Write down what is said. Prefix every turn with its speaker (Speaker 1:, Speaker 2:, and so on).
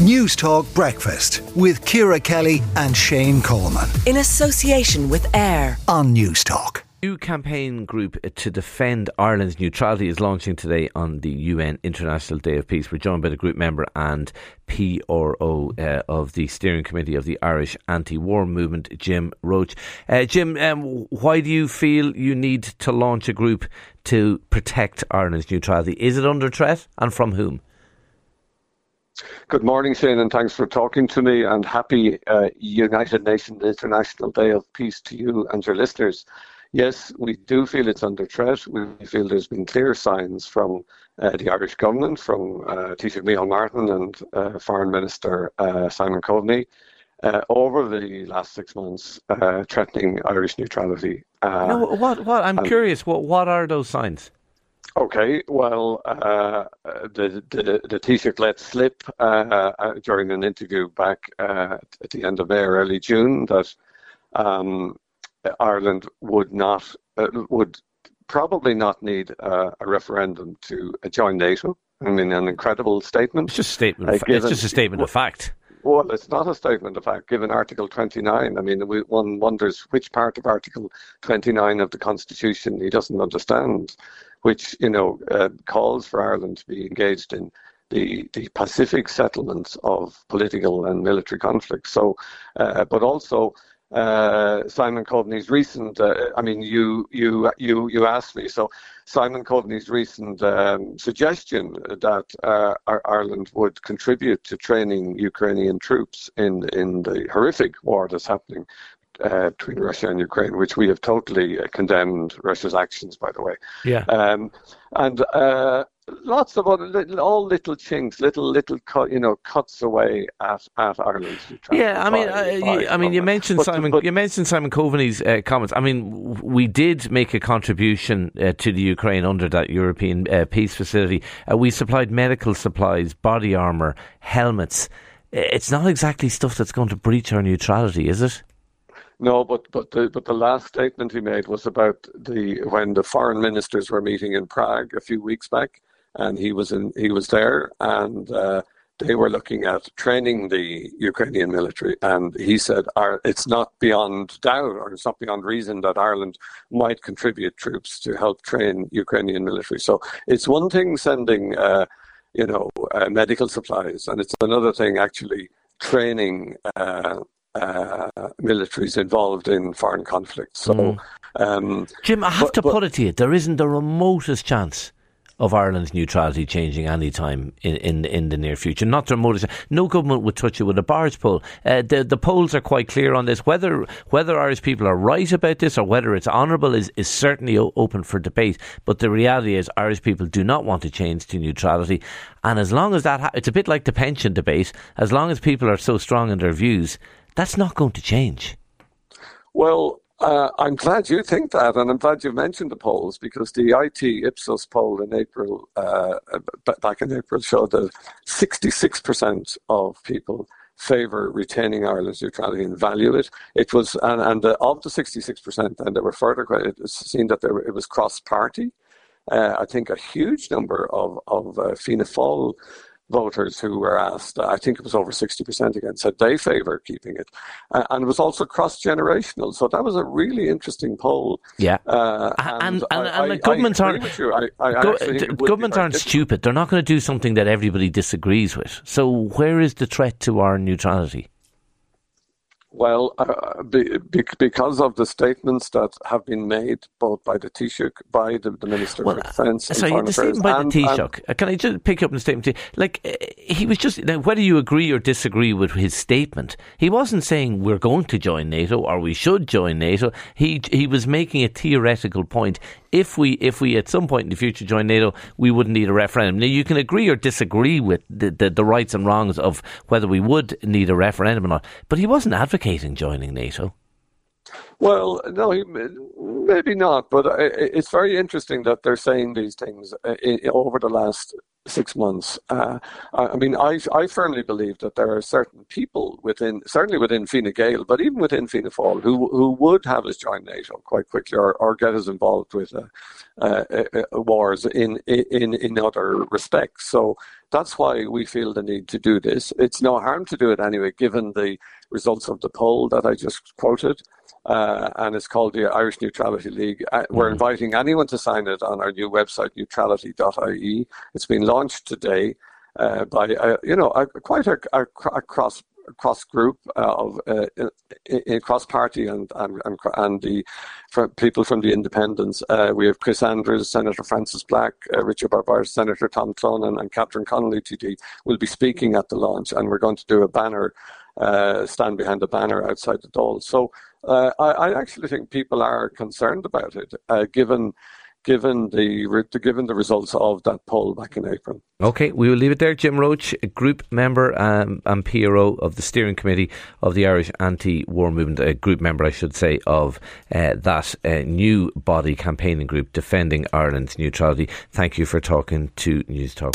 Speaker 1: Newstalk Breakfast with Ciara Kelly and Shane Coleman.
Speaker 2: In association with AIR
Speaker 1: on Newstalk.
Speaker 3: New campaign group to defend Ireland's neutrality is launching today on the UN International Day of Peace. We're joined by the group member and PRO uh, of the steering committee of the Irish anti-war movement, Jim Roche. Uh, Jim, um, why do you feel you need to launch a group to protect Ireland's neutrality? Is it under threat, and from whom?
Speaker 4: Good morning, Shane, and thanks for talking to me. And happy uh, United Nations International Day of Peace to you and your listeners. Yes, we do feel it's under threat. We feel there's been clear signs from uh, the Irish government, from uh, Taoiseach Micheál Martin and uh, Foreign Minister uh, Simon Coveney, uh, over the last six months, uh, threatening Irish neutrality.
Speaker 3: Uh, no, what? What? I'm curious. What? What are those signs?
Speaker 4: Okay, well, uh, the, the, the Taoiseach let slip uh, uh, during an interview back uh, at the end of May or early June that um, Ireland would not uh, would probably not need uh, a referendum to join NATO. I mean, an incredible statement.
Speaker 3: It's just a statement. Of, given, it's just a statement of fact.
Speaker 4: Well, it's not a statement of fact, given Article 29. I mean, we, one wonders which part of Article 29 of the Constitution he doesn't understand which you know uh, calls for Ireland to be engaged in the, the Pacific settlements of political and military conflicts. So, uh, but also uh, Simon Coveney's recent. Uh, I mean, you you you you asked me. So Simon Coveney's recent um, suggestion that uh, Ireland would contribute to training Ukrainian troops in in the horrific war that's happening uh, between Russia and Ukraine, which we have totally uh, condemned Russia's actions, by the way.
Speaker 3: Yeah.
Speaker 4: Um, and uh, lots of other little, all little chinks, little little cut, you know, cuts away at, at Ireland's.
Speaker 3: Yeah, I mean, you, I mean, you mentioned but, Simon. But, you mentioned Simon Coveney's uh, comments. I mean, we did make a contribution uh, to the Ukraine under that European uh, peace facility. Uh, we supplied medical supplies, body armor, helmets. It's not exactly stuff that's going to breach our neutrality, is it?
Speaker 4: No, but but the but the last statement he made was about the when the foreign ministers were meeting in Prague a few weeks back, and he was in he was there, and uh, they were looking at training the Ukrainian military, and he said it's not beyond doubt or it's not beyond reason that Ireland might contribute troops to help train Ukrainian military. So it's one thing sending. Uh, you know, uh, medical supplies, and it's another thing actually training uh, uh, militaries involved in foreign conflicts. So, mm. um,
Speaker 3: Jim, I have but, to but, put it to you: there isn't the remotest chance of Ireland's neutrality changing any time in, in, in the near future. Not the remotest. No government would touch it with a barge pole. Uh, the the polls are quite clear on this. Whether whether Irish people are right about this or whether it's honourable is, is certainly o- open for debate. But the reality is, Irish people do not want to change to neutrality. And as long as that, ha- it's a bit like the pension debate. As long as people are so strong in their views, that's not going to change.
Speaker 4: Well, uh, I'm glad you think that, and I'm glad you mentioned the polls because the IT Ipsos poll in April, uh, back in April, showed that 66% of people favour retaining Ireland's neutrality and value it. It was, and, and uh, of the 66%, and there were further, it was seen that there, it was cross-party. Uh, I think a huge number of of uh, Fianna Fáil voters who were asked, I think it was over 60% again, said they favour keeping it. Uh, and it was also cross generational. So that was a really interesting poll.
Speaker 3: Yeah. Uh, and, and, and, I, and, the governments aren't, go, governments aren't stupid. They're not going to do something that everybody disagrees with. So where is the threat to our neutrality?
Speaker 4: Well, uh, be, be, because of the statements that have been made both by the Taoiseach, by the, the Minister well, for Defence,
Speaker 3: sorry, the statement by and, the Taoiseach. And, can I just pick up on the statement? Like uh, he was just now, whether you agree or disagree with his statement, he wasn't saying we're going to join NATO or we should join NATO. He he was making a theoretical point if we if we at some point in the future join NATO, we wouldn't need a referendum. Now you can agree or disagree with the, the, the rights and wrongs of whether we would need a referendum or not, but he wasn't advocating joining NATO.
Speaker 4: Well, no, maybe not. But it's very interesting that they're saying these things uh, over the last six months. Uh, I mean, I, I firmly believe that there are certain people within, certainly within Fine Gael, but even within Fianna Fáil, who who would have us join NATO quite quickly or, or get us involved with uh, uh, uh, wars in, in in other respects. So that's why we feel the need to do this. It's no harm to do it anyway, given the results of the poll that I just quoted uh, and it's called the Irish Neutrality League. Uh, we're mm-hmm. inviting anyone to sign it on our new website, neutrality.ie. It's been launched today uh, by uh, you know a, quite a, a, a cross cross group uh, of uh, cross party and and and, and the people from the independents. Uh, we have Chris Andrews, Senator Frances Black, uh, Richard Barbar, Senator Tom Clonan, and Catherine Connolly TD will be speaking at the launch, and we're going to do a banner uh, stand behind a banner outside the Dáil. So uh, I, I, actually think people are concerned about it, uh, given given the given the results of that poll back in April.
Speaker 3: Okay, we will leave it there. Jim Roche, group member um, and PRO of the steering committee of the Irish Anti-War Movement, a group member, I should say, of uh, that uh, new body campaigning group defending Ireland's neutrality. Thank you for talking to News Talk.